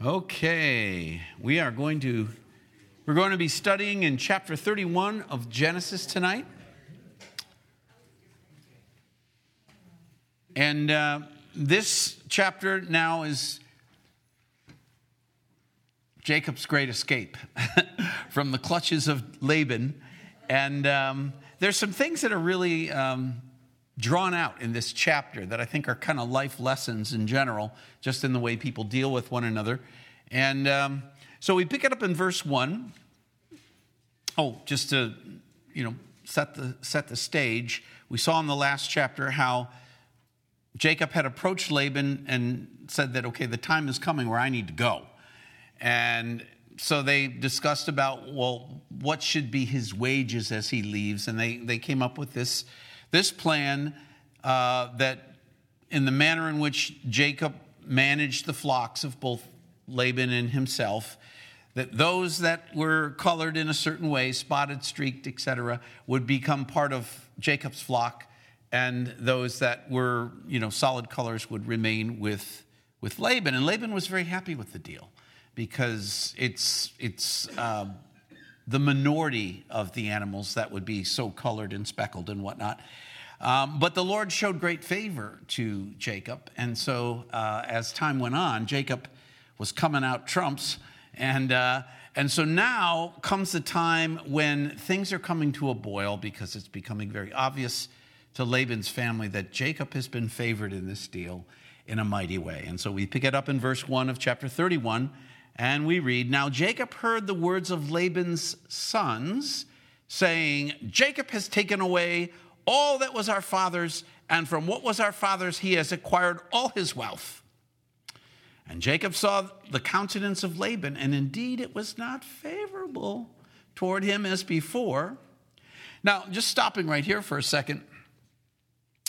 Okay, we are going to we're going to be studying in chapter 31 of Genesis tonight. And uh, this chapter now is Jacob's great escape from the clutches of Laban. And um, there's some things that are really um, drawn out in this chapter that I think are kind of life lessons in general, just in the way people deal with one another. And um, so we pick it up in verse one. Oh, just to you know set the set the stage. We saw in the last chapter how Jacob had approached Laban and said that okay, the time is coming where I need to go, and so they discussed about well what should be his wages as he leaves, and they they came up with this this plan uh, that, in the manner in which Jacob managed the flocks of both Laban and himself, that those that were colored in a certain way, spotted, streaked, etc., would become part of Jacob's flock, and those that were, you know, solid colors would remain with, with Laban. And Laban was very happy with the deal because it's, it's uh, the minority of the animals that would be so colored and speckled and whatnot. Um, but the Lord showed great favor to Jacob. And so uh, as time went on, Jacob was coming out trumps. And, uh, and so now comes the time when things are coming to a boil because it's becoming very obvious to Laban's family that Jacob has been favored in this deal in a mighty way. And so we pick it up in verse 1 of chapter 31. And we read Now Jacob heard the words of Laban's sons, saying, Jacob has taken away all that was our father's, and from what was our father's, he has acquired all his wealth. And Jacob saw the countenance of Laban, and indeed it was not favorable toward him as before. Now, just stopping right here for a second,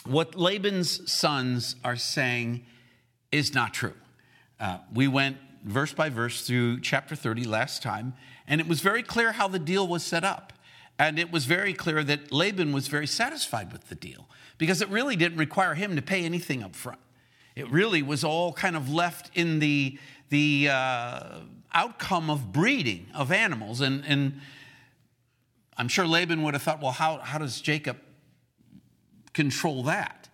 what Laban's sons are saying is not true. Uh, we went verse by verse through chapter 30 last time, and it was very clear how the deal was set up. And it was very clear that Laban was very satisfied with the deal because it really didn't require him to pay anything up front. It really was all kind of left in the, the uh, outcome of breeding of animals. And, and I'm sure Laban would have thought, well, how, how does Jacob control that?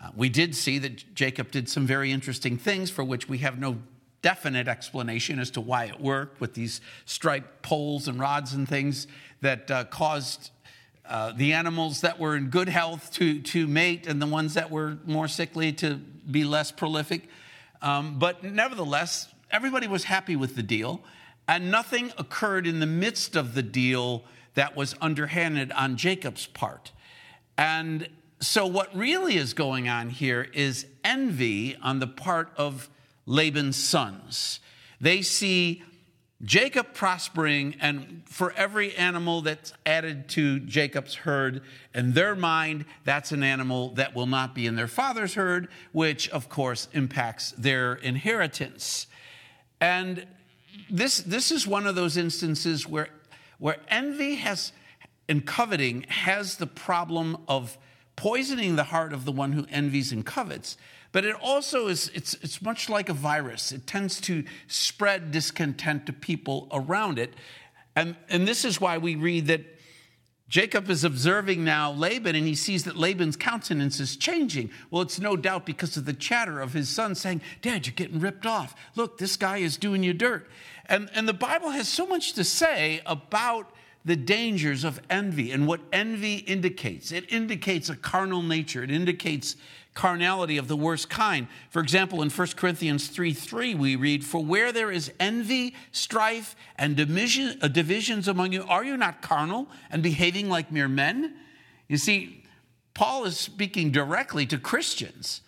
Uh, we did see that Jacob did some very interesting things for which we have no definite explanation as to why it worked with these striped poles and rods and things that uh, caused uh, the animals that were in good health to, to mate and the ones that were more sickly to be less prolific. Um, but nevertheless, everybody was happy with the deal, and nothing occurred in the midst of the deal that was underhanded on Jacob's part. And so, what really is going on here is envy on the part of Laban's sons. They see Jacob prospering, and for every animal that's added to Jacob's herd, in their mind, that's an animal that will not be in their father's herd, which of course impacts their inheritance. And this, this is one of those instances where, where envy has and coveting has the problem of poisoning the heart of the one who envies and covets but it also is it's, it's much like a virus it tends to spread discontent to people around it and, and this is why we read that Jacob is observing now Laban and he sees that Laban's countenance is changing. Well, it's no doubt because of the chatter of his son saying, Dad, you're getting ripped off. Look, this guy is doing you dirt. And, and the Bible has so much to say about the dangers of envy and what envy indicates. It indicates a carnal nature, it indicates carnality of the worst kind. For example, in 1 Corinthians 3 3, we read, For where there is envy, strife, and uh, divisions among you, are you not carnal and behaving like mere men? You see, Paul is speaking directly to Christians,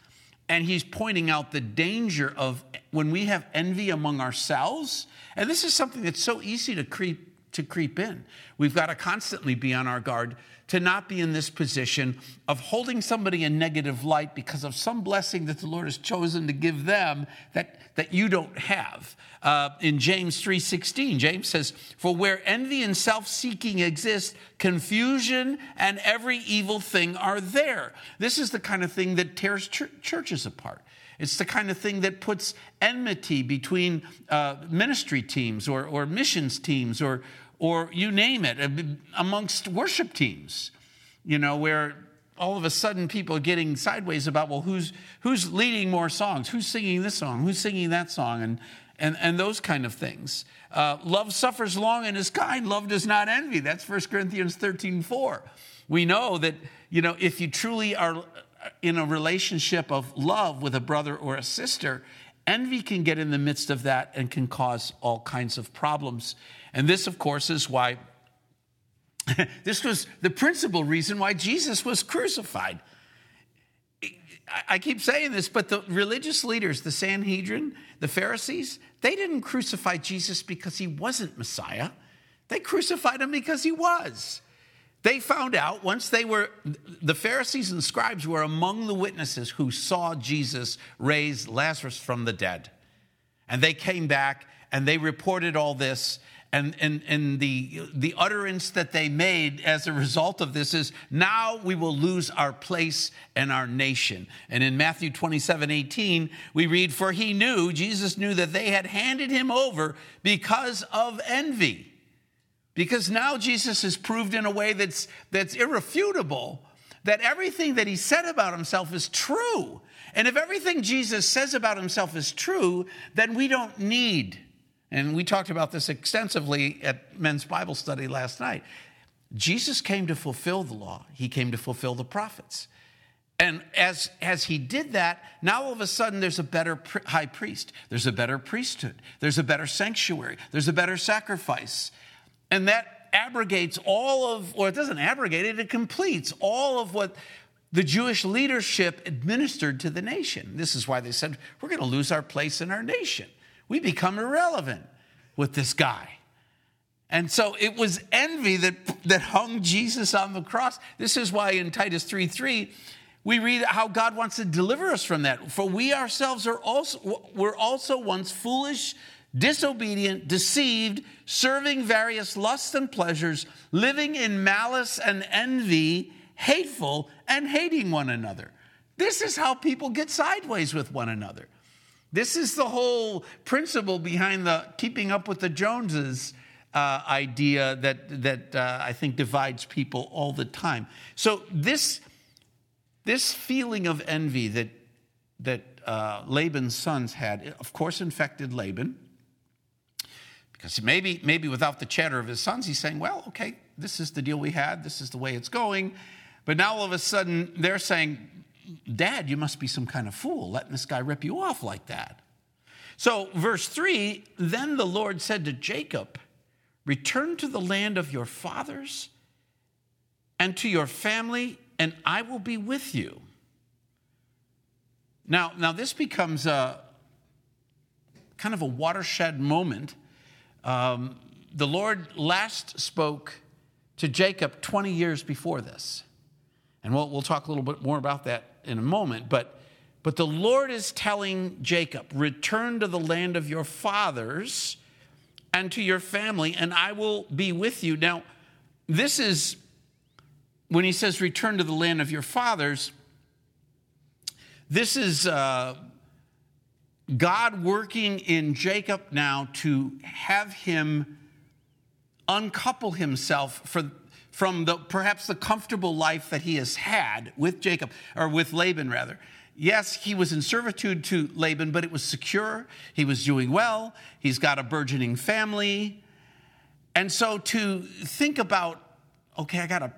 and he's pointing out the danger of when we have envy among ourselves. And this is something that's so easy to creep, to creep in. We've got to constantly be on our guard to not be in this position of holding somebody in negative light because of some blessing that the Lord has chosen to give them that, that you don't have. Uh, in James 3:16, James says, "For where envy and self-seeking exist, confusion and every evil thing are there." This is the kind of thing that tears ch- churches apart. It's the kind of thing that puts enmity between uh, ministry teams or, or missions teams or, or you name it, uh, amongst worship teams, you know, where all of a sudden people are getting sideways about, well, who's, who's leading more songs? Who's singing this song? Who's singing that song? And, and, and those kind of things. Uh, love suffers long and is kind. Love does not envy. That's 1 Corinthians 13 4. We know that, you know, if you truly are in a relationship of love with a brother or a sister, envy can get in the midst of that and can cause all kinds of problems. And this, of course, is why this was the principal reason why Jesus was crucified. I keep saying this, but the religious leaders, the Sanhedrin, the Pharisees, they didn't crucify Jesus because he wasn't Messiah. They crucified him because he was. They found out once they were, the Pharisees and scribes were among the witnesses who saw Jesus raise Lazarus from the dead. And they came back and they reported all this. And, and, and the, the utterance that they made as a result of this is now we will lose our place and our nation. And in Matthew 27 18, we read, For he knew, Jesus knew that they had handed him over because of envy. Because now Jesus has proved in a way that's, that's irrefutable that everything that he said about himself is true. And if everything Jesus says about himself is true, then we don't need, and we talked about this extensively at men's Bible study last night. Jesus came to fulfill the law, he came to fulfill the prophets. And as, as he did that, now all of a sudden there's a better high priest, there's a better priesthood, there's a better sanctuary, there's a better sacrifice. And that abrogates all of, or it doesn't abrogate it, it completes all of what the Jewish leadership administered to the nation. This is why they said, we're going to lose our place in our nation. We become irrelevant with this guy. And so it was envy that, that hung Jesus on the cross. This is why in Titus 3 3, we read how God wants to deliver us from that. For we ourselves are also, were also once foolish disobedient, deceived, serving various lusts and pleasures, living in malice and envy, hateful, and hating one another. This is how people get sideways with one another. This is the whole principle behind the keeping up with the Joneses uh, idea that, that uh, I think divides people all the time. So, this, this feeling of envy that, that uh, Laban's sons had, of course, infected Laban. Because maybe, maybe without the chatter of his sons, he's saying, well, okay, this is the deal we had, this is the way it's going. But now all of a sudden, they're saying, Dad, you must be some kind of fool letting this guy rip you off like that. So, verse 3 then the Lord said to Jacob, Return to the land of your fathers and to your family, and I will be with you. Now, now this becomes a kind of a watershed moment um, the Lord last spoke to Jacob 20 years before this. And we'll, we'll talk a little bit more about that in a moment. But, but the Lord is telling Jacob, Return to the land of your fathers and to your family, and I will be with you. Now, this is when he says, Return to the land of your fathers. This is uh, God working in Jacob now to have him uncouple himself for, from the perhaps the comfortable life that he has had with Jacob, or with Laban rather. Yes, he was in servitude to Laban, but it was secure. He was doing well. He's got a burgeoning family. And so to think about, okay, I got to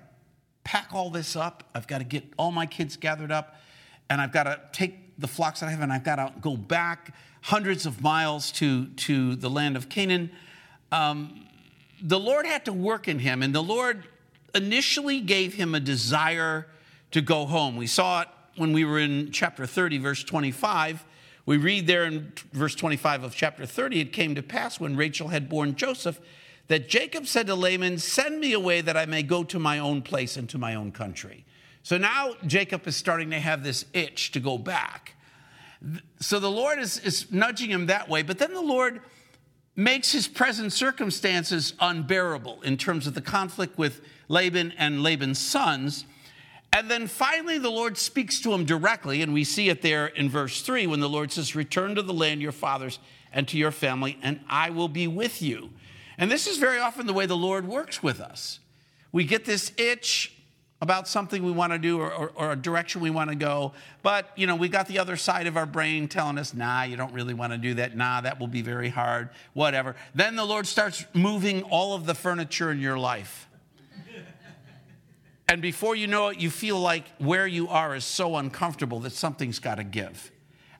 pack all this up. I've got to get all my kids gathered up, and I've got to take the flocks that I have, and I've got to go back hundreds of miles to, to the land of Canaan. Um, the Lord had to work in him, and the Lord initially gave him a desire to go home. We saw it when we were in chapter 30, verse 25. We read there in verse 25 of chapter 30 it came to pass when Rachel had borne Joseph that Jacob said to Laban, Send me away that I may go to my own place and to my own country. So now Jacob is starting to have this itch to go back. So the Lord is, is nudging him that way, but then the Lord makes his present circumstances unbearable in terms of the conflict with Laban and Laban's sons. And then finally, the Lord speaks to him directly, and we see it there in verse 3 when the Lord says, Return to the land your fathers and to your family, and I will be with you. And this is very often the way the Lord works with us. We get this itch about something we want to do or, or, or, a direction we want to go, but you know, we got the other side of our brain telling us, nah, you don't really want to do that. Nah, that will be very hard, whatever. Then the Lord starts moving all of the furniture in your life. And before you know it, you feel like where you are is so uncomfortable that something's got to give.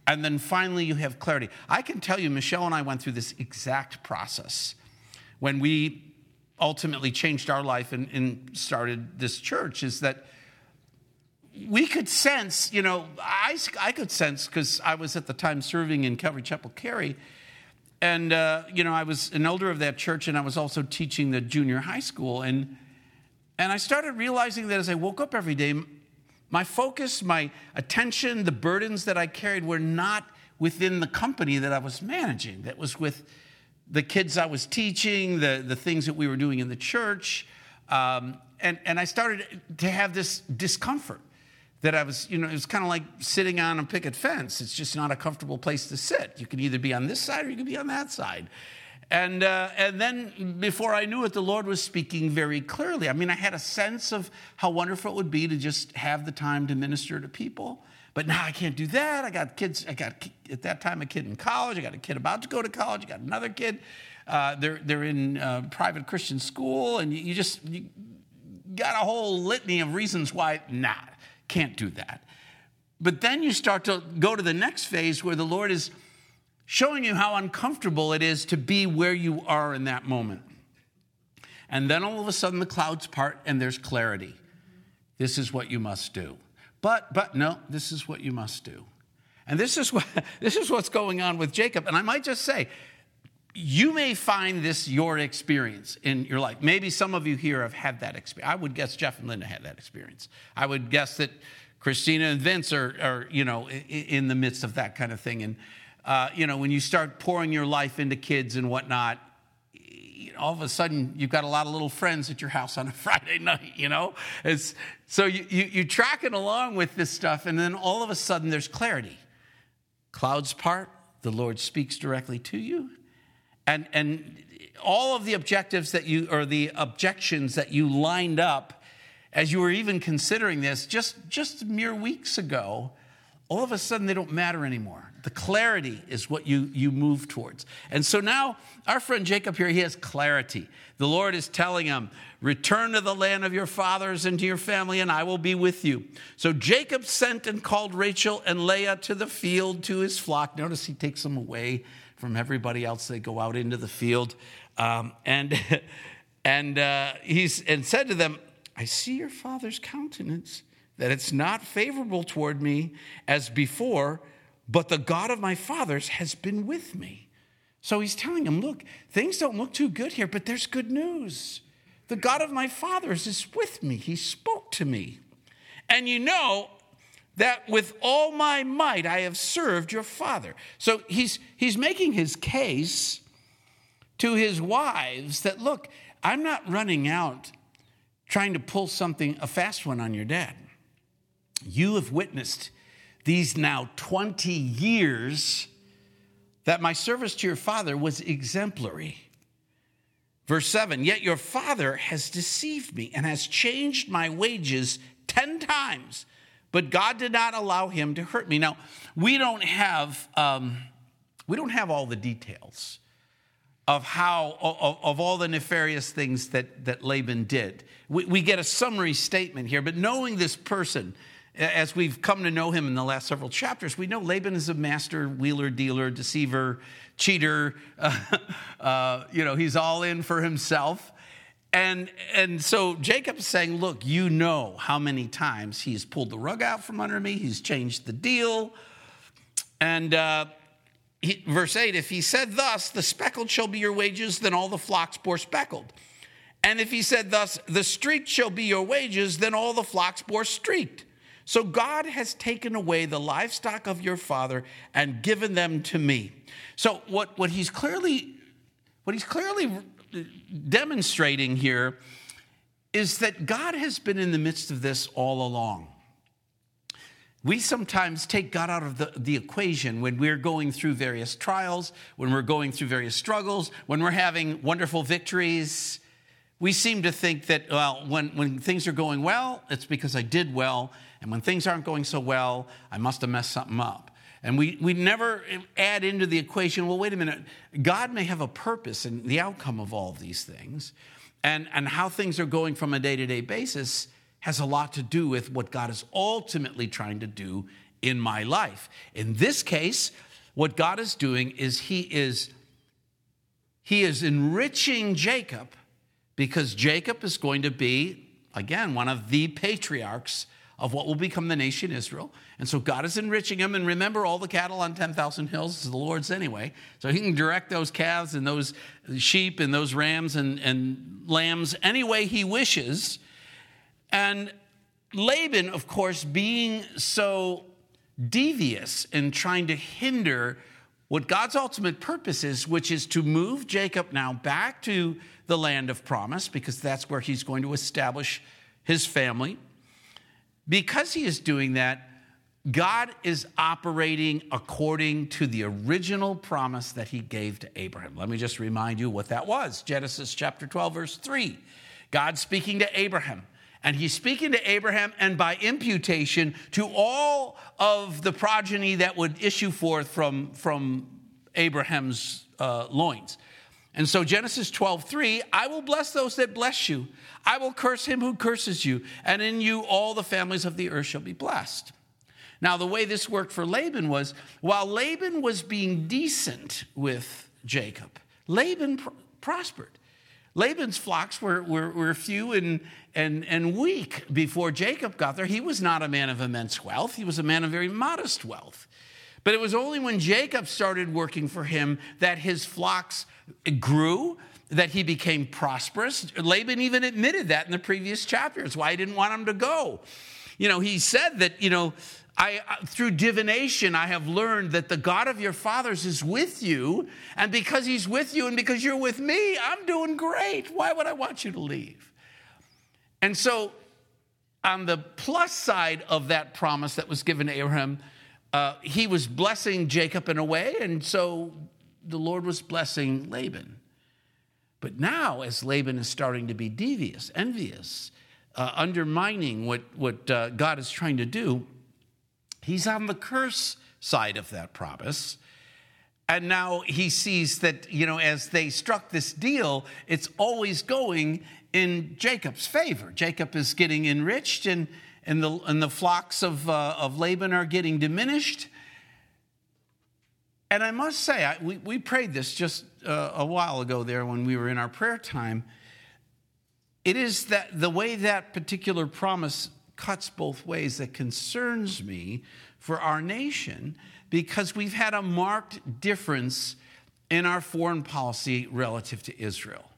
And then finally, you have clarity. I can tell you, Michelle and I went through this exact process when we ultimately changed our life and, and started this church is that we could sense, you know, I, I could sense because I was at the time serving in Calvary Chapel Cary. And, uh, you know, I was an elder of that church and I was also teaching the junior high school. And, and I started realizing that as I woke up every day, my focus, my attention, the burdens that I carried were not within the company that I was managing, that was with the kids I was teaching, the, the things that we were doing in the church. Um, and, and I started to have this discomfort that I was, you know, it was kind of like sitting on a picket fence. It's just not a comfortable place to sit. You can either be on this side or you can be on that side. And, uh, and then before I knew it, the Lord was speaking very clearly. I mean, I had a sense of how wonderful it would be to just have the time to minister to people. But now I can't do that. I got kids. I got at that time a kid in college. I got a kid about to go to college. I got another kid. Uh, they're they're in uh, private Christian school, and you, you just you got a whole litany of reasons why nah, can't do that. But then you start to go to the next phase where the Lord is showing you how uncomfortable it is to be where you are in that moment. And then all of a sudden the clouds part and there's clarity. This is what you must do. But, but no, this is what you must do. And this is, what, this is what's going on with Jacob. And I might just say, you may find this your experience in your life. Maybe some of you here have had that experience. I would guess Jeff and Linda had that experience. I would guess that Christina and Vince are, are you know, in the midst of that kind of thing. And, uh, you know, when you start pouring your life into kids and whatnot, all of a sudden you've got a lot of little friends at your house on a Friday night, you know? It's, so you, you, you're tracking along with this stuff, and then all of a sudden there's clarity. Clouds part, the Lord speaks directly to you, and, and all of the objectives that you, or the objections that you lined up as you were even considering this just, just mere weeks ago, all of a sudden they don't matter anymore. The clarity is what you, you move towards. And so now, our friend Jacob here, he has clarity. The Lord is telling him, Return to the land of your fathers and to your family, and I will be with you. So Jacob sent and called Rachel and Leah to the field to his flock. Notice he takes them away from everybody else. They go out into the field. Um, and and uh, he's and said to them, I see your father's countenance that it's not favorable toward me as before, but the God of my fathers has been with me. So he's telling him, Look, things don't look too good here, but there's good news. The God of my fathers is with me. He spoke to me. And you know that with all my might I have served your father. So he's, he's making his case to his wives that, look, I'm not running out trying to pull something, a fast one on your dad. You have witnessed these now 20 years that my service to your father was exemplary. Verse 7 Yet your father has deceived me and has changed my wages 10 times, but God did not allow him to hurt me. Now, we don't have, um, we don't have all the details of how of, of, all the nefarious things that, that laban did we, we get a summary statement here but knowing this person as we've come to know him in the last several chapters, we know Laban is a master wheeler, dealer, deceiver, cheater. Uh, uh, you know, he's all in for himself. And, and so Jacob's saying, Look, you know how many times he's pulled the rug out from under me, he's changed the deal. And uh, he, verse 8 if he said thus, the speckled shall be your wages, then all the flocks bore speckled. And if he said thus, the streaked shall be your wages, then all the flocks bore streaked. So God has taken away the livestock of your father and given them to me. So what, what he's clearly what he's clearly demonstrating here is that God has been in the midst of this all along. We sometimes take God out of the, the equation when we're going through various trials, when we're going through various struggles, when we're having wonderful victories. We seem to think that, well, when, when things are going well, it's because I did well. And when things aren't going so well, I must have messed something up. And we, we never add into the equation, well, wait a minute, God may have a purpose in the outcome of all of these things. And, and how things are going from a day to day basis has a lot to do with what God is ultimately trying to do in my life. In this case, what God is doing is he is he is enriching Jacob because Jacob is going to be again one of the patriarchs of what will become the nation Israel. And so God is enriching him. And remember, all the cattle on 10,000 hills is the Lord's anyway. So he can direct those calves and those sheep and those rams and, and lambs any way he wishes. And Laban, of course, being so devious in trying to hinder what God's ultimate purpose is, which is to move Jacob now back to the land of promise, because that's where he's going to establish his family. Because he is doing that, God is operating according to the original promise that he gave to Abraham. Let me just remind you what that was Genesis chapter 12, verse 3. God speaking to Abraham and he's speaking to Abraham and by imputation to all of the progeny that would issue forth from, from Abraham's uh, loins. And so Genesis 12, 3, I will bless those that bless you. I will curse him who curses you. And in you all the families of the earth shall be blessed. Now, the way this worked for Laban was while Laban was being decent with Jacob, Laban pr- prospered. Laban's flocks were, were, were few and, and, and weak before Jacob got there. He was not a man of immense wealth, he was a man of very modest wealth. But it was only when Jacob started working for him that his flocks grew, that he became prosperous. Laban even admitted that in the previous chapter. chapters, why he didn't want him to go. You know, he said that, you know, I, through divination, I have learned that the God of your fathers is with you. And because he's with you and because you're with me, I'm doing great. Why would I want you to leave? And so, on the plus side of that promise that was given to Abraham, uh, he was blessing Jacob in a way. And so the Lord was blessing Laban. But now, as Laban is starting to be devious, envious, uh, undermining what, what uh, God is trying to do, He's on the curse side of that promise. And now he sees that, you know, as they struck this deal, it's always going in Jacob's favor. Jacob is getting enriched, and, and, the, and the flocks of, uh, of Laban are getting diminished. And I must say, I, we, we prayed this just uh, a while ago there when we were in our prayer time. It is that the way that particular promise cuts both ways that concerns me for our nation because we've had a marked difference in our foreign policy relative to Israel.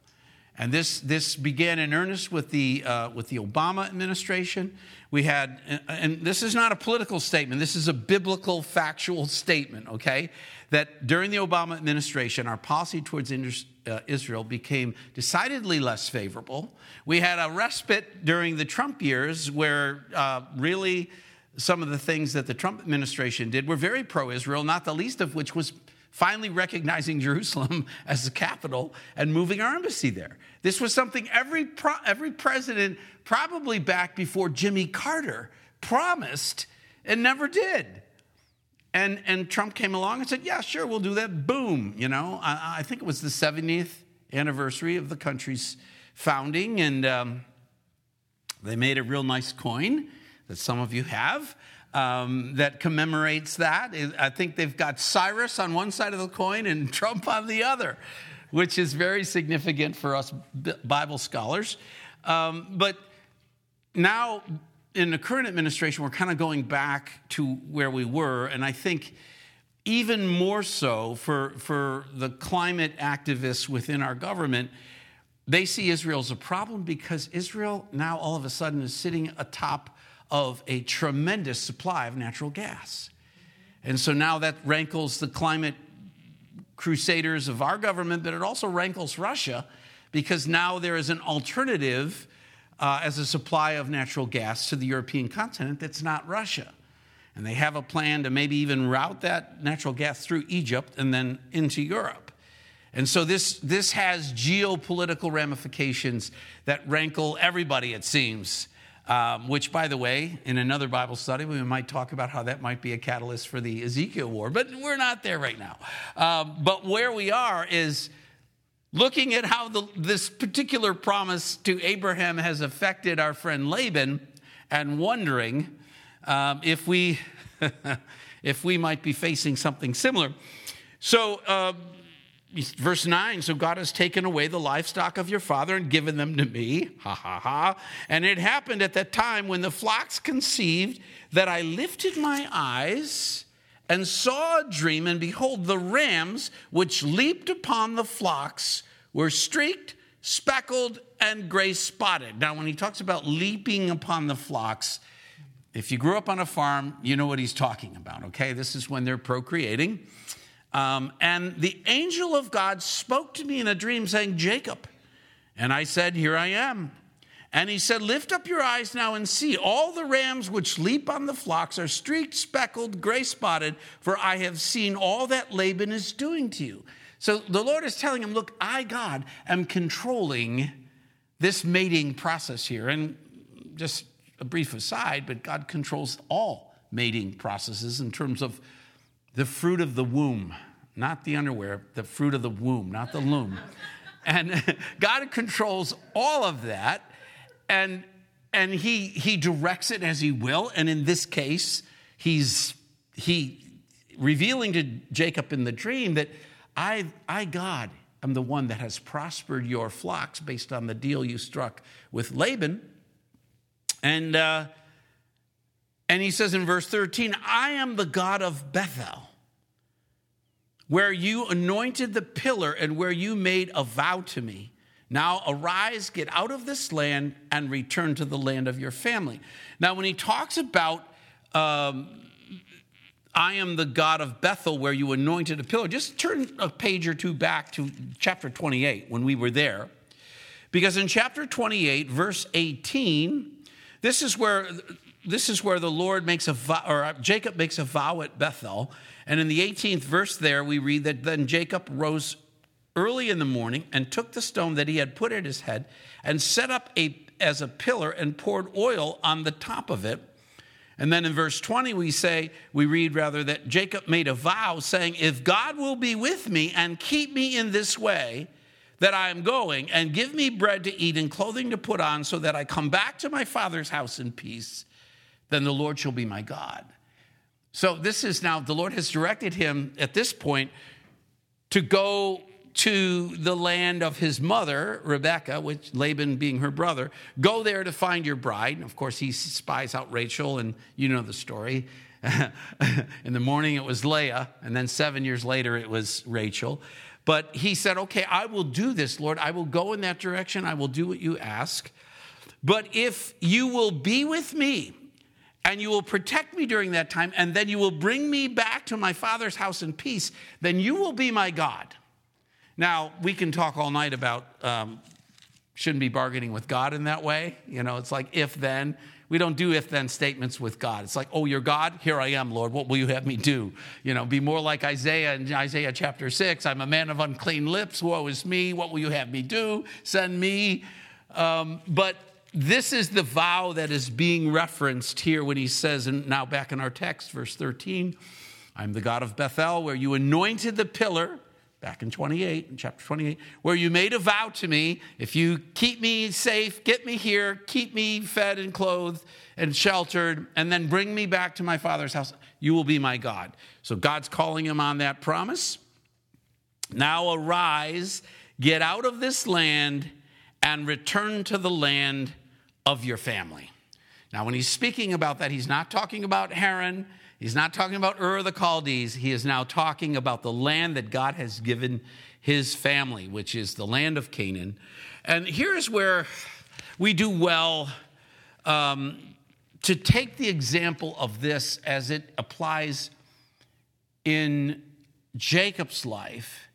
And this, this began in earnest with the, uh, with the Obama administration. We had, and this is not a political statement, this is a biblical, factual statement, okay? That during the Obama administration, our policy towards uh, Israel became decidedly less favorable. We had a respite during the Trump years where uh, really some of the things that the Trump administration did were very pro Israel, not the least of which was finally recognizing Jerusalem as the capital and moving our embassy there. This was something every, pro- every president, probably back before Jimmy Carter, promised and never did. And, and Trump came along and said, Yeah, sure, we'll do that. Boom. You know, I, I think it was the 70th anniversary of the country's founding, and um, they made a real nice coin that some of you have um, that commemorates that. I think they've got Cyrus on one side of the coin and Trump on the other, which is very significant for us Bible scholars. Um, but now, in the current administration, we're kind of going back to where we were, and I think even more so for, for the climate activists within our government. They see Israel as a problem because Israel now all of a sudden is sitting atop of a tremendous supply of natural gas. And so now that rankles the climate crusaders of our government, but it also rankles Russia because now there is an alternative uh, as a supply of natural gas to the European continent that's not Russia. And they have a plan to maybe even route that natural gas through Egypt and then into Europe. And so this, this has geopolitical ramifications that rankle everybody, it seems. Um, which, by the way, in another Bible study, we might talk about how that might be a catalyst for the Ezekiel war, but we're not there right now. Um, but where we are is looking at how the, this particular promise to Abraham has affected our friend Laban and wondering um, if, we, if we might be facing something similar. So, uh, verse 9 so god has taken away the livestock of your father and given them to me. Ha ha ha. And it happened at that time when the flocks conceived that i lifted my eyes and saw a dream and behold the rams which leaped upon the flocks were streaked speckled and gray spotted. Now when he talks about leaping upon the flocks if you grew up on a farm you know what he's talking about okay? This is when they're procreating um, and the angel of God spoke to me in a dream, saying, Jacob. And I said, Here I am. And he said, Lift up your eyes now and see. All the rams which leap on the flocks are streaked, speckled, gray spotted, for I have seen all that Laban is doing to you. So the Lord is telling him, Look, I, God, am controlling this mating process here. And just a brief aside, but God controls all mating processes in terms of the fruit of the womb, not the underwear, the fruit of the womb, not the loom. and God controls all of that, and, and he, he directs it as He will. And in this case, He's he revealing to Jacob in the dream that I, I, God, am the one that has prospered your flocks based on the deal you struck with Laban. And uh, and he says in verse 13, I am the God of Bethel, where you anointed the pillar and where you made a vow to me. Now arise, get out of this land, and return to the land of your family. Now, when he talks about, um, I am the God of Bethel, where you anointed a pillar, just turn a page or two back to chapter 28 when we were there. Because in chapter 28, verse 18, this is where this is where the Lord makes a vow, or Jacob makes a vow at Bethel. And in the 18th verse there, we read that then Jacob rose early in the morning and took the stone that he had put at his head and set up a, as a pillar and poured oil on the top of it. And then in verse 20, we say, we read rather that Jacob made a vow saying, If God will be with me and keep me in this way, that I am going, and give me bread to eat and clothing to put on, so that I come back to my father's house in peace then the Lord shall be my God. So this is now, the Lord has directed him at this point to go to the land of his mother, Rebecca, which Laban being her brother, go there to find your bride. And of course, he spies out Rachel, and you know the story. In the morning, it was Leah, and then seven years later, it was Rachel. But he said, Okay, I will do this, Lord. I will go in that direction. I will do what you ask. But if you will be with me, and you will protect me during that time, and then you will bring me back to my father's house in peace, then you will be my God. Now, we can talk all night about um, shouldn't be bargaining with God in that way. You know, it's like if then. We don't do if then statements with God. It's like, oh, you're God? Here I am, Lord. What will you have me do? You know, be more like Isaiah in Isaiah chapter 6. I'm a man of unclean lips. Woe is me. What will you have me do? Send me. Um, but this is the vow that is being referenced here when he says, and now back in our text, verse 13, I'm the God of Bethel, where you anointed the pillar, back in 28, in chapter 28, where you made a vow to me if you keep me safe, get me here, keep me fed and clothed and sheltered, and then bring me back to my father's house, you will be my God. So God's calling him on that promise. Now arise, get out of this land, and return to the land of your family. Now, when he's speaking about that, he's not talking about Haran. He's not talking about Ur of the Chaldees. He is now talking about the land that God has given his family, which is the land of Canaan. And here's where we do well um, to take the example of this as it applies in Jacob's life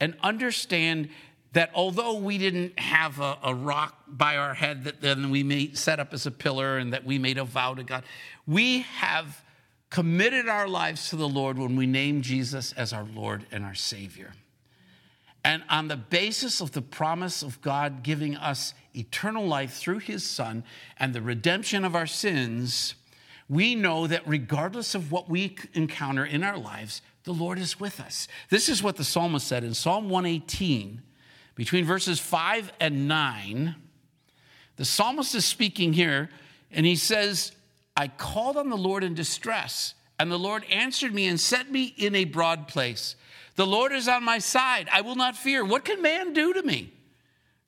and understand that although we didn't have a, a, rock by our head that then we set up as a pillar and that we made a vow to God, we have committed our lives to the Lord when we name Jesus as our Lord and our Savior. And on the basis of the promise of God giving us eternal life through his Son and the redemption of our sins, we know that regardless of what we encounter in our lives, the Lord is with us. This is what the psalmist said in Psalm 118, between verses 5 and 9. The psalmist is speaking here, and he says, I called on the Lord in distress, and the Lord answered me and set me in a broad place. The Lord is on my side. I will not fear. What can man do to me?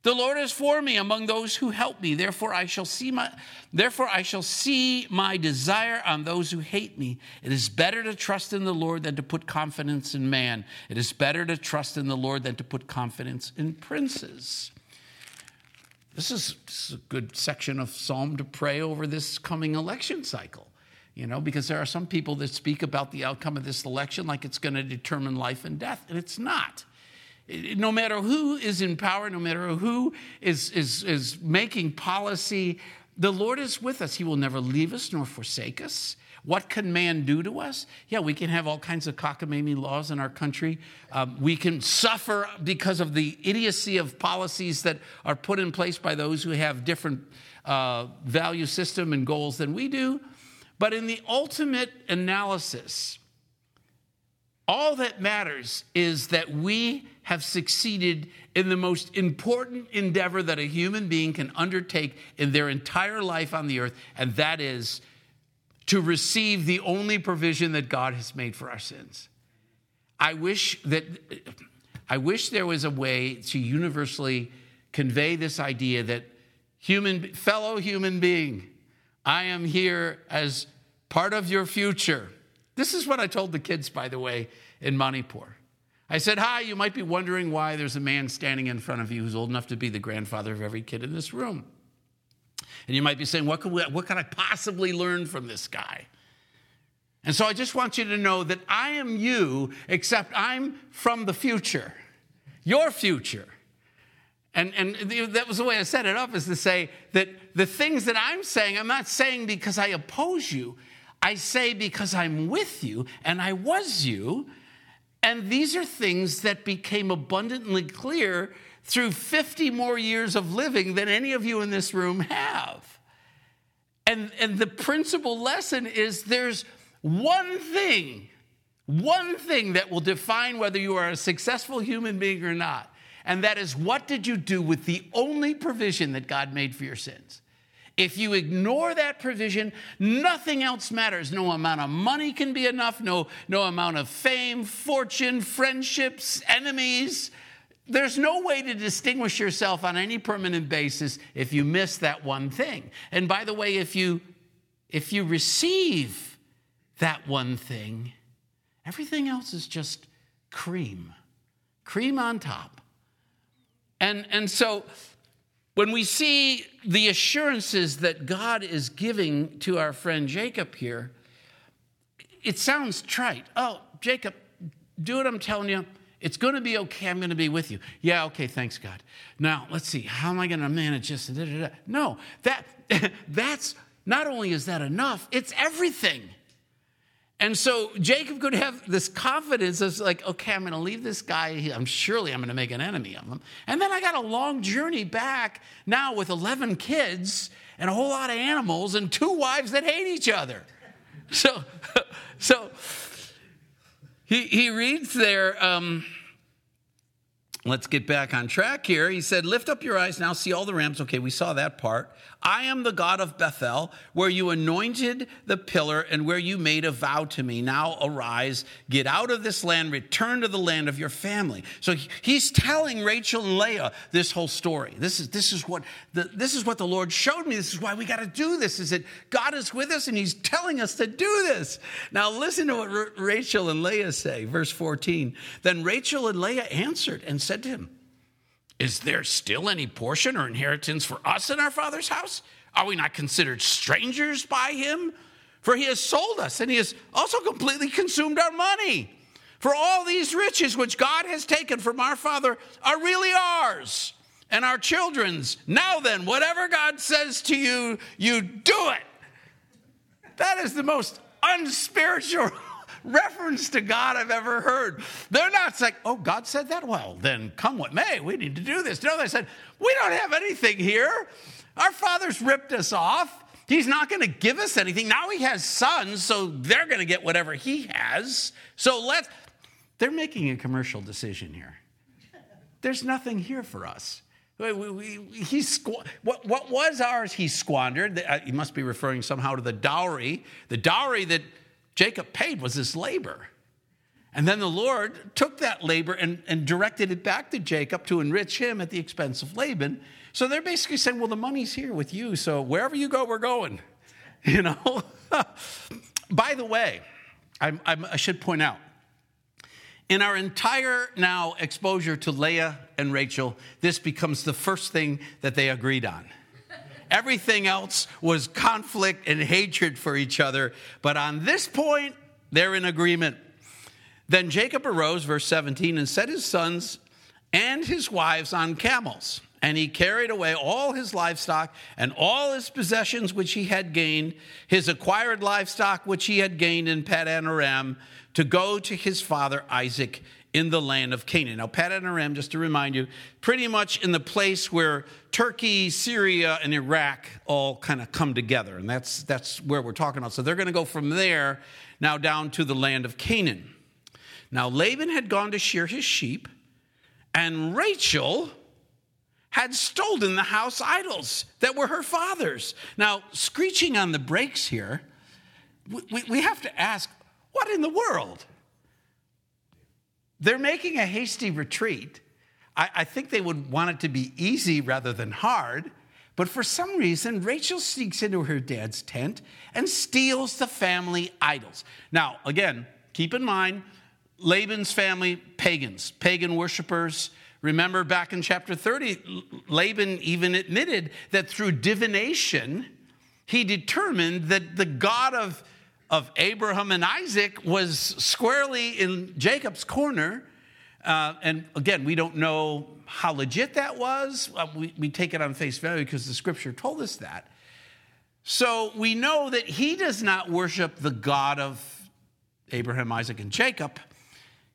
The Lord is for me among those who help me. Therefore I shall see my therefore I shall see my desire on those who hate me. It is better to trust in the Lord than to put confidence in man. It is better to trust in the Lord than to put confidence in princes. This is, this is a good section of psalm to pray over this coming election cycle you know, because there are some people that speak about the outcome of this election like it's going to determine life and death, and it's not. No matter who is in power, no matter who is, is, is making policy, the Lord is with us. He will never leave us nor forsake us. What can man do to us? Yeah, we can have all kinds of cockamamie laws in our country. Um, we can suffer because of the idiocy of policies that are put in place by those who have different uh, value system and goals than we do. But in the ultimate analysis, all that matters is that we have succeeded in the most important endeavor that a human being can undertake in their entire life on the earth, and that is to receive the only provision that God has made for our sins. I wish that I wish there was a way to universally convey this idea that human fellow human being I am here as part of your future. This is what I told the kids, by the way, in Manipur. I said, Hi, you might be wondering why there's a man standing in front of you who's old enough to be the grandfather of every kid in this room. And you might be saying, What can, we, what can I possibly learn from this guy? And so I just want you to know that I am you, except I'm from the future, your future. And, and that was the way I set it up is to say that the things that I'm saying, I'm not saying because I oppose you. I say because I'm with you and I was you. And these are things that became abundantly clear through 50 more years of living than any of you in this room have. And, and the principal lesson is there's one thing, one thing that will define whether you are a successful human being or not and that is what did you do with the only provision that God made for your sins? If you ignore that provision, nothing else matters. No amount of money can be enough, no, no amount of fame, fortune, friendships, enemies. There's no way to distinguish yourself on any permanent basis if you miss that one thing. And by the way, if you if you receive that one thing, everything else is just cream. Cream on top. And, and so when we see the assurances that God is giving to our friend Jacob here, it sounds trite. Oh, Jacob, do what I'm telling you. It's going to be okay. I'm going to be with you. Yeah, okay, thanks, God. Now, let's see. How am I going to manage this? No, that, that's not only is that enough, it's everything. And so Jacob could have this confidence of like, okay, I'm going to leave this guy. I'm surely I'm going to make an enemy of him. And then I got a long journey back now with 11 kids and a whole lot of animals and two wives that hate each other. So, so he, he reads there, um, let's get back on track here. He said, Lift up your eyes now, see all the rams. Okay, we saw that part. I am the God of Bethel, where you anointed the pillar and where you made a vow to me. Now arise, get out of this land, return to the land of your family. So he's telling Rachel and Leah this whole story. This is, this is, what, the, this is what the Lord showed me. This is why we got to do this, is that God is with us and he's telling us to do this. Now listen to what R- Rachel and Leah say, verse 14. Then Rachel and Leah answered and said to him, is there still any portion or inheritance for us in our Father's house? Are we not considered strangers by him? For he has sold us and he has also completely consumed our money. For all these riches which God has taken from our father are really ours and our children's. Now then, whatever God says to you, you do it. That is the most unspiritual reference to God I've ever heard. They're not like, oh, God said that? Well, then come what may. We need to do this. No, they said, we don't have anything here. Our father's ripped us off. He's not going to give us anything. Now he has sons, so they're going to get whatever he has. So let's, they're making a commercial decision here. There's nothing here for us. We, we, he squ- what, what was ours, he squandered. Uh, he must be referring somehow to the dowry. The dowry that Jacob paid was his labor. And then the Lord took that labor and, and directed it back to Jacob to enrich him at the expense of Laban. So they're basically saying, well, the money's here with you, so wherever you go, we're going. You know? By the way, I'm, I'm, I should point out, in our entire now exposure to Leah and Rachel, this becomes the first thing that they agreed on. Everything else was conflict and hatred for each other. But on this point, they're in agreement. Then Jacob arose, verse 17, and set his sons and his wives on camels. And he carried away all his livestock and all his possessions which he had gained, his acquired livestock which he had gained in Padan Aram, to go to his father Isaac in the land of Canaan. Now, Padan Aram, just to remind you, pretty much in the place where Turkey, Syria, and Iraq all kind of come together. And that's, that's where we're talking about. So they're going to go from there now down to the land of Canaan. Now, Laban had gone to shear his sheep, and Rachel had stolen the house idols that were her father's. Now, screeching on the brakes here, we, we have to ask what in the world? They're making a hasty retreat. I, I think they would want it to be easy rather than hard. But for some reason, Rachel sneaks into her dad's tent and steals the family idols. Now, again, keep in mind, Laban's family, pagans, pagan worshippers. Remember back in chapter 30, Laban even admitted that through divination, he determined that the God of, of Abraham and Isaac was squarely in Jacob's corner. Uh, and again, we don't know how legit that was. Uh, we, we take it on face value because the scripture told us that. So we know that he does not worship the God of Abraham, Isaac, and Jacob.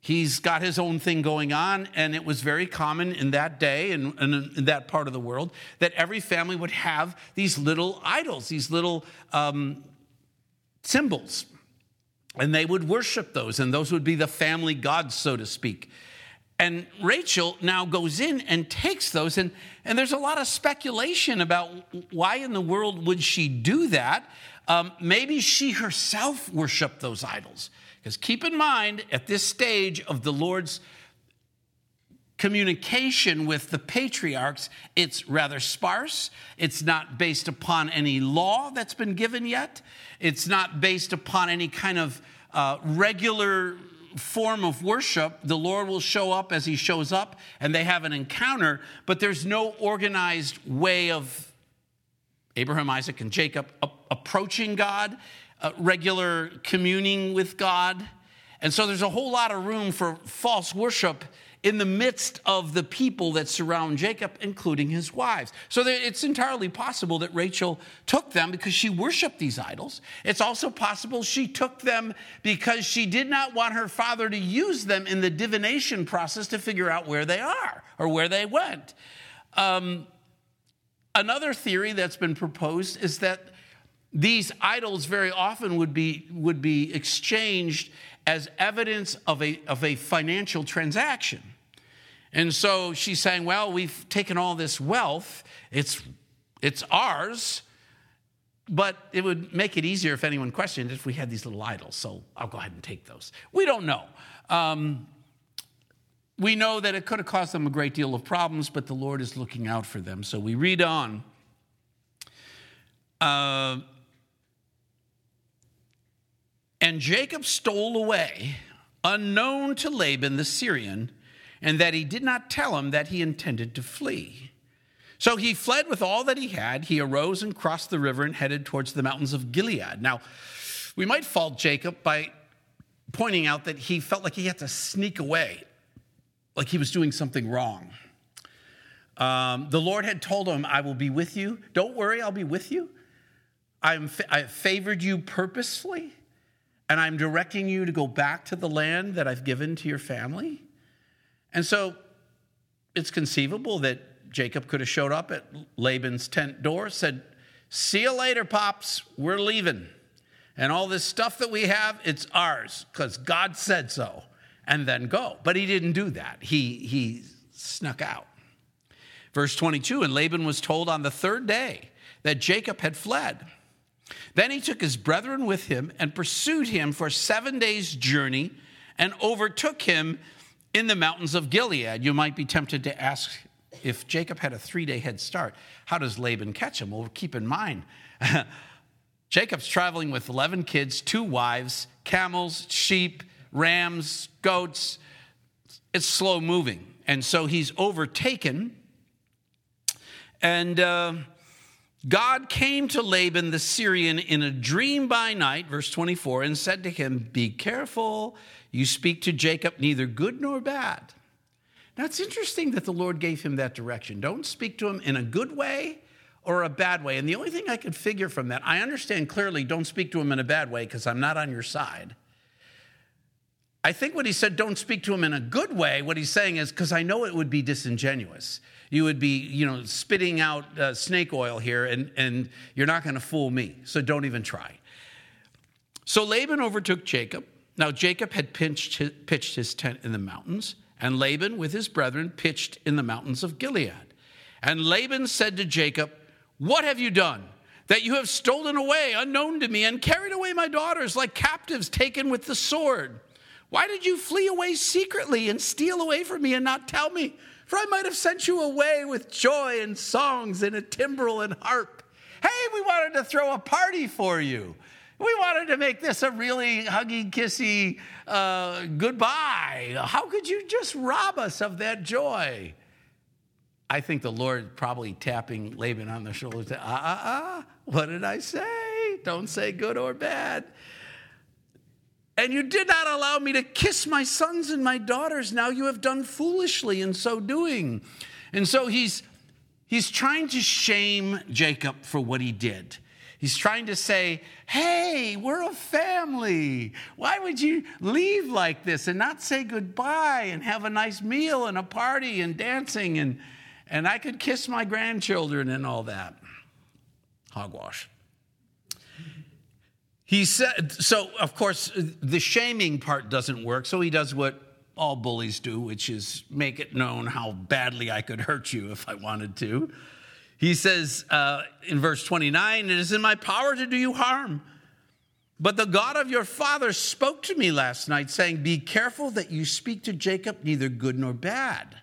He's got his own thing going on, and it was very common in that day and, in that part of the world that every family would have these little idols, these little um, symbols, and they would worship those, and those would be the family gods, so to speak. And Rachel now goes in and takes those, and, and there's a lot of speculation about why in the world would she do that. Um, maybe she herself worshiped those idols. Because keep in mind, at this stage of the Lord's communication with the patriarchs, it's rather sparse. It's not based upon any law that's been given yet. It's not based upon any kind of uh, regular form of worship. The Lord will show up as He shows up, and they have an encounter, but there's no organized way of Abraham, Isaac, and Jacob approaching God uh, regular communing with God. And so there's a whole lot of room for false worship in the midst of the people that surround Jacob, including his wives. So it's entirely possible that Rachel took them because she worshiped these idols. It's also possible she took them because she did not want her father to use them in the divination process to figure out where they are or where they went. Um, another theory that's been proposed is that these idols very often would be, would be exchanged as evidence of a, of a financial transaction. And so she's saying, Well, we've taken all this wealth, it's, it's ours, but it would make it easier if anyone questioned if we had these little idols. So I'll go ahead and take those. We don't know. Um, we know that it could have caused them a great deal of problems, but the Lord is looking out for them. So we read on. Uh, and Jacob stole away, unknown to Laban the Syrian, and that he did not tell him that he intended to flee. So he fled with all that he had. He arose and crossed the river and headed towards the mountains of Gilead. Now, we might fault Jacob by pointing out that he felt like he had to sneak away, like he was doing something wrong. Um, the Lord had told him, I will be with you. Don't worry, I'll be with you. I'm, I favored you purposefully, and I'm directing you to go back to the land that I've given to your family. And so it's conceivable that Jacob could have showed up at Laban's tent door, said, See you later, Pops, we're leaving. And all this stuff that we have, it's ours because God said so, and then go. But he didn't do that, he, he snuck out. Verse 22 And Laban was told on the third day that Jacob had fled. Then he took his brethren with him and pursued him for seven days' journey and overtook him in the mountains of Gilead. You might be tempted to ask if Jacob had a three day head start, how does Laban catch him? Well, keep in mind, Jacob's traveling with 11 kids, two wives, camels, sheep, rams, goats. It's slow moving. And so he's overtaken. And uh, God came to Laban the Syrian in a dream by night, verse 24, and said to him, Be careful you speak to Jacob neither good nor bad. Now it's interesting that the Lord gave him that direction. Don't speak to him in a good way or a bad way. And the only thing I could figure from that, I understand clearly don't speak to him in a bad way because I'm not on your side. I think what he said, don't speak to him in a good way, what he's saying is because I know it would be disingenuous. You would be, you know, spitting out uh, snake oil here, and, and you're not going to fool me. So don't even try. So Laban overtook Jacob now Jacob had pitched his tent in the mountains, and Laban with his brethren pitched in the mountains of Gilead. And Laban said to Jacob, What have you done? That you have stolen away, unknown to me, and carried away my daughters like captives taken with the sword. Why did you flee away secretly and steal away from me and not tell me? For I might have sent you away with joy and songs and a timbrel and harp. Hey, we wanted to throw a party for you. We wanted to make this a really huggy, kissy uh, goodbye. How could you just rob us of that joy? I think the Lord probably tapping Laban on the shoulder. To, ah, ah, ah, what did I say? Don't say good or bad. And you did not allow me to kiss my sons and my daughters. Now you have done foolishly in so doing. And so he's, he's trying to shame Jacob for what he did. He's trying to say, hey, we're a family. Why would you leave like this and not say goodbye and have a nice meal and a party and dancing and, and I could kiss my grandchildren and all that? Hogwash. He said, so of course, the shaming part doesn't work, so he does what all bullies do, which is make it known how badly I could hurt you if I wanted to. He says uh, in verse 29, It is in my power to do you harm. But the God of your father spoke to me last night, saying, Be careful that you speak to Jacob neither good nor bad.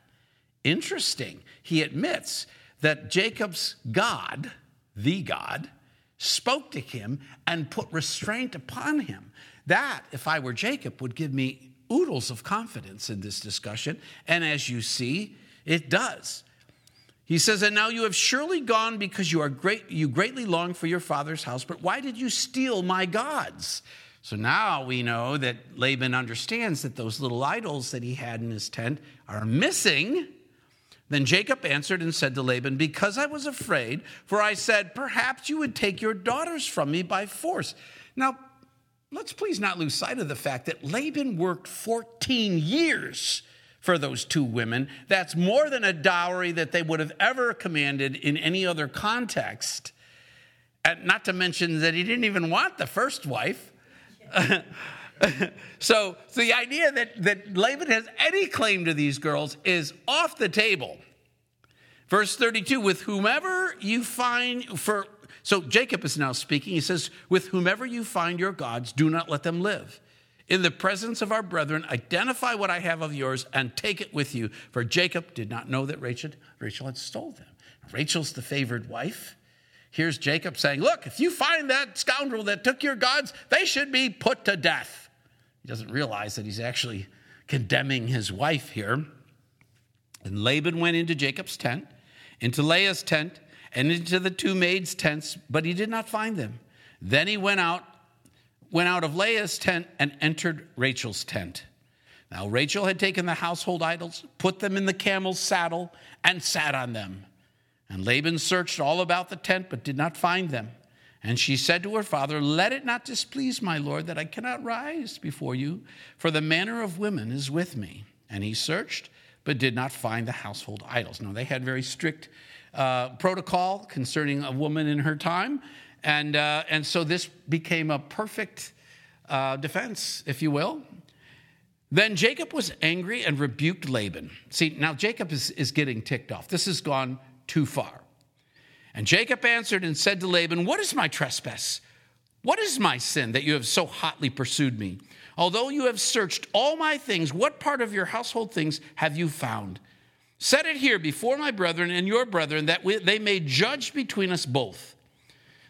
Interesting. He admits that Jacob's God, the God, spoke to him and put restraint upon him. That, if I were Jacob, would give me oodles of confidence in this discussion. And as you see, it does. He says, And now you have surely gone because you are great, you greatly long for your father's house, but why did you steal my gods? So now we know that Laban understands that those little idols that he had in his tent are missing. Then Jacob answered and said to Laban, Because I was afraid, for I said, Perhaps you would take your daughters from me by force. Now, let's please not lose sight of the fact that Laban worked 14 years for those two women. That's more than a dowry that they would have ever commanded in any other context. And not to mention that he didn't even want the first wife. so, so the idea that, that Laban has any claim to these girls is off the table. Verse 32 with whomever you find for so Jacob is now speaking. He says, With whomever you find your gods, do not let them live in the presence of our brethren, identify what I have of yours and take it with you. For Jacob did not know that Rachel, Rachel had stole them. Rachel's the favored wife. Here's Jacob saying, Look, if you find that scoundrel that took your gods, they should be put to death. He doesn't realize that he's actually condemning his wife here. And Laban went into Jacob's tent, into Leah's tent, and into the two maids' tents, but he did not find them. Then he went out went out of Leah's tent and entered Rachel's tent. Now, Rachel had taken the household idols, put them in the camel's saddle, and sat on them. And Laban searched all about the tent, but did not find them. And she said to her father, Let it not displease my lord that I cannot rise before you, for the manner of women is with me. And he searched, but did not find the household idols. Now, they had very strict uh, protocol concerning a woman in her time. And, uh, and so this became a perfect uh, defense, if you will. Then Jacob was angry and rebuked Laban. See, now Jacob is, is getting ticked off. This has gone too far. And Jacob answered and said to Laban, What is my trespass? What is my sin that you have so hotly pursued me? Although you have searched all my things, what part of your household things have you found? Set it here before my brethren and your brethren, that we, they may judge between us both.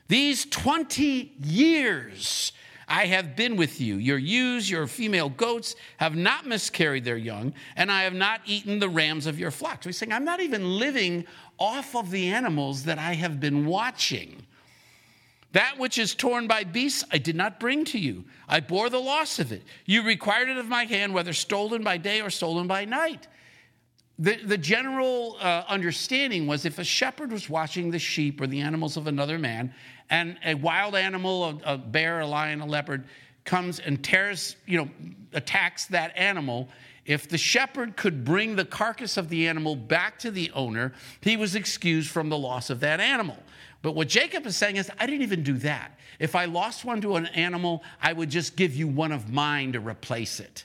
These 20 years I have been with you. Your ewes, your female goats have not miscarried their young, and I have not eaten the rams of your flocks. So he's saying, I'm not even living off of the animals that I have been watching. That which is torn by beasts, I did not bring to you. I bore the loss of it. You required it of my hand, whether stolen by day or stolen by night. The, the general uh, understanding was if a shepherd was watching the sheep or the animals of another man, and a wild animal, a, a bear, a lion, a leopard, comes and tears, you know, attacks that animal, if the shepherd could bring the carcass of the animal back to the owner, he was excused from the loss of that animal. But what Jacob is saying is, I didn't even do that. If I lost one to an animal, I would just give you one of mine to replace it.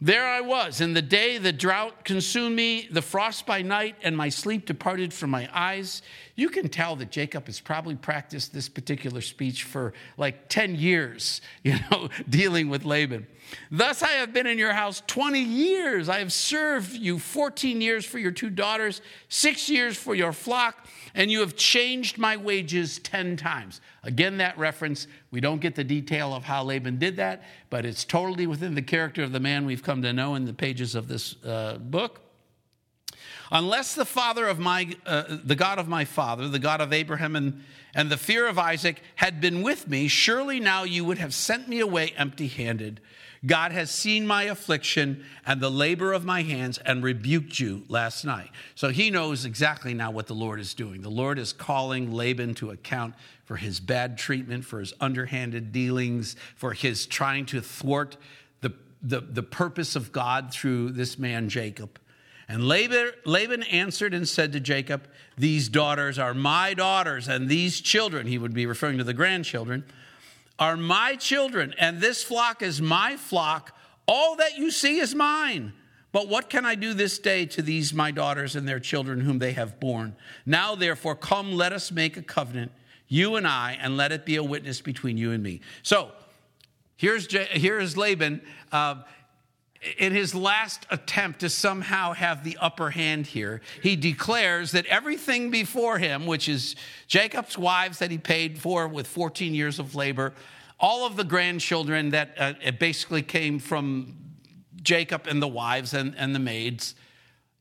There I was. In the day, the drought consumed me, the frost by night, and my sleep departed from my eyes. You can tell that Jacob has probably practiced this particular speech for like 10 years, you know, dealing with Laban. Thus I have been in your house 20 years. I have served you 14 years for your two daughters, six years for your flock, and you have changed my wages 10 times. Again, that reference, we don't get the detail of how Laban did that, but it's totally within the character of the man we've come to know in the pages of this uh, book. Unless the father of my, uh, the God of my father, the God of Abraham and, and the fear of Isaac had been with me, surely now you would have sent me away empty handed. God has seen my affliction and the labor of my hands and rebuked you last night. So he knows exactly now what the Lord is doing. The Lord is calling Laban to account for his bad treatment, for his underhanded dealings, for his trying to thwart the, the, the purpose of God through this man, Jacob. And Laban, answered and said to Jacob, These daughters are my daughters, and these children, he would be referring to the grandchildren, are my children, and this flock is my flock. All that you see is mine. But what can I do this day to these my daughters and their children whom they have borne? Now, therefore, come, let us make a covenant, you and I, and let it be a witness between you and me. So, here's, here's Laban. Uh, in his last attempt to somehow have the upper hand here, he declares that everything before him, which is Jacob's wives that he paid for with 14 years of labor, all of the grandchildren that uh, basically came from Jacob and the wives and, and the maids,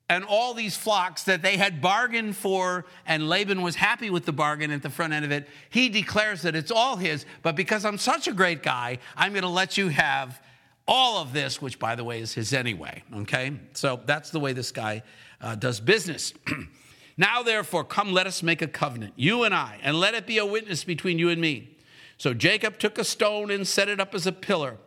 and all these flocks that they had bargained for, and Laban was happy with the bargain at the front end of it, he declares that it's all his. But because I'm such a great guy, I'm going to let you have all of this, which by the way is his anyway. Okay? So that's the way this guy uh, does business. now, therefore, come, let us make a covenant, you and I, and let it be a witness between you and me. So Jacob took a stone and set it up as a pillar.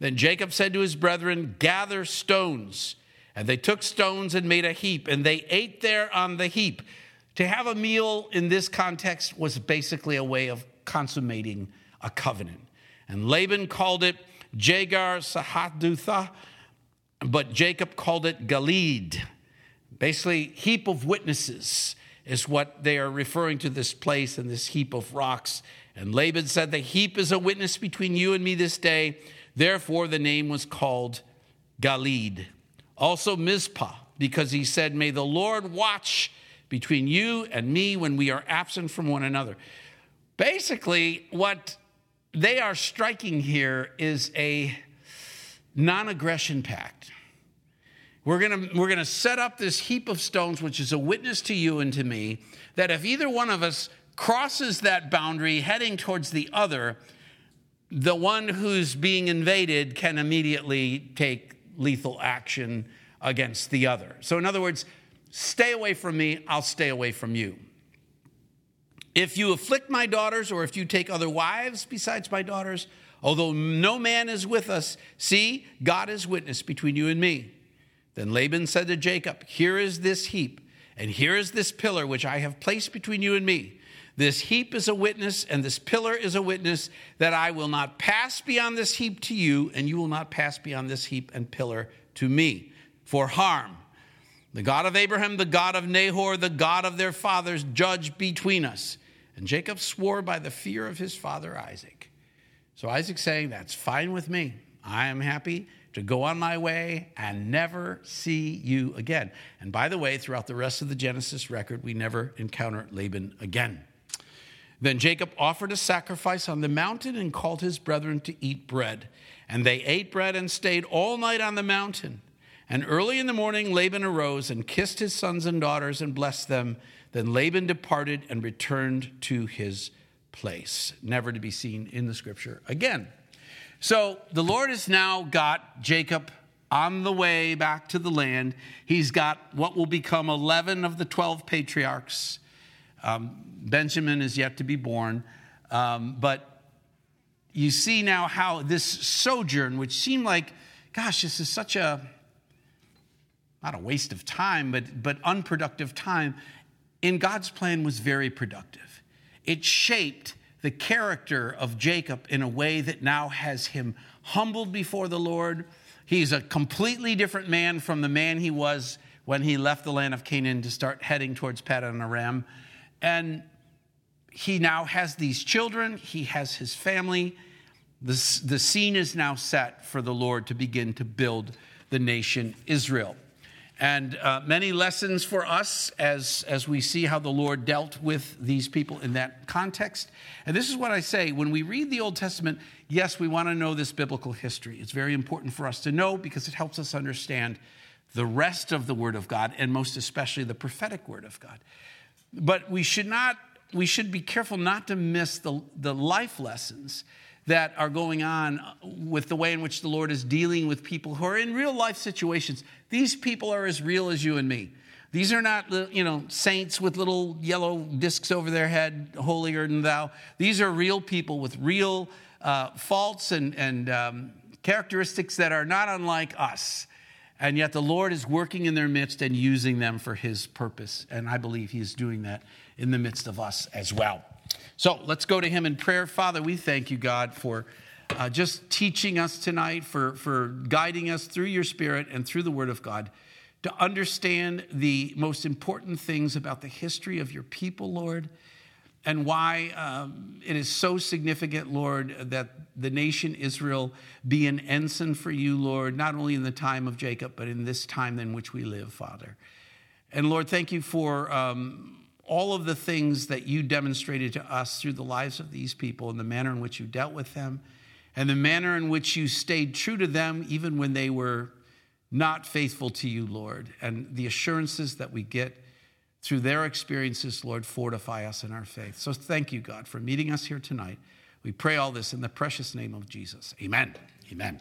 Then Jacob said to his brethren, Gather stones. And they took stones and made a heap, and they ate there on the heap. To have a meal in this context was basically a way of consummating a covenant. And Laban called it Jegar Sahadutha, but Jacob called it Galeed. Basically, heap of witnesses is what they are referring to this place and this heap of rocks. And Laban said, The heap is a witness between you and me this day. Therefore, the name was called Galeed. Also, Mizpah, because he said, May the Lord watch between you and me when we are absent from one another. Basically, what they are striking here is a non aggression pact. We're going we're gonna set up this heap of stones, which is a witness to you and to me, that if either one of us crosses that boundary heading towards the other, the one who's being invaded can immediately take lethal action against the other. So, in other words, stay away from me, I'll stay away from you. If you afflict my daughters, or if you take other wives besides my daughters, although no man is with us, see, God is witness between you and me. Then Laban said to Jacob, Here is this heap, and here is this pillar which I have placed between you and me. This heap is a witness, and this pillar is a witness that I will not pass beyond this heap to you, and you will not pass beyond this heap and pillar to me for harm. The God of Abraham, the God of Nahor, the God of their fathers, judge between us. And Jacob swore by the fear of his father Isaac. So Isaac's saying, That's fine with me. I am happy to go on my way and never see you again. And by the way, throughout the rest of the Genesis record, we never encounter Laban again. Then Jacob offered a sacrifice on the mountain and called his brethren to eat bread. And they ate bread and stayed all night on the mountain. And early in the morning, Laban arose and kissed his sons and daughters and blessed them. Then Laban departed and returned to his place, never to be seen in the scripture again. So the Lord has now got Jacob on the way back to the land. He's got what will become 11 of the 12 patriarchs. Um, Benjamin is yet to be born. Um, but you see now how this sojourn, which seemed like, gosh, this is such a, not a waste of time, but, but unproductive time, in God's plan was very productive. It shaped the character of Jacob in a way that now has him humbled before the Lord. He's a completely different man from the man he was when he left the land of Canaan to start heading towards Paddan Aram. And he now has these children, he has his family. The, the scene is now set for the Lord to begin to build the nation Israel. And uh, many lessons for us as, as we see how the Lord dealt with these people in that context. And this is what I say when we read the Old Testament, yes, we want to know this biblical history. It's very important for us to know because it helps us understand the rest of the Word of God and most especially the prophetic Word of God. But we should not we should be careful not to miss the, the life lessons that are going on with the way in which the Lord is dealing with people who are in real life situations. These people are as real as you and me. These are not, you know, saints with little yellow discs over their head, holier than thou. These are real people with real uh, faults and, and um, characteristics that are not unlike us. And yet the Lord is working in their midst and using them for his purpose. And I believe he is doing that in the midst of us as well. So let's go to him in prayer. Father, we thank you, God, for uh, just teaching us tonight, for, for guiding us through your spirit and through the word of God to understand the most important things about the history of your people, Lord, and why um, it is so significant, Lord, that the nation Israel be an ensign for you, Lord, not only in the time of Jacob, but in this time in which we live, Father. And Lord, thank you for um, all of the things that you demonstrated to us through the lives of these people and the manner in which you dealt with them and the manner in which you stayed true to them even when they were not faithful to you, Lord, and the assurances that we get through their experiences, Lord, fortify us in our faith. So thank you, God, for meeting us here tonight. We pray all this in the precious name of Jesus. Amen. Amen.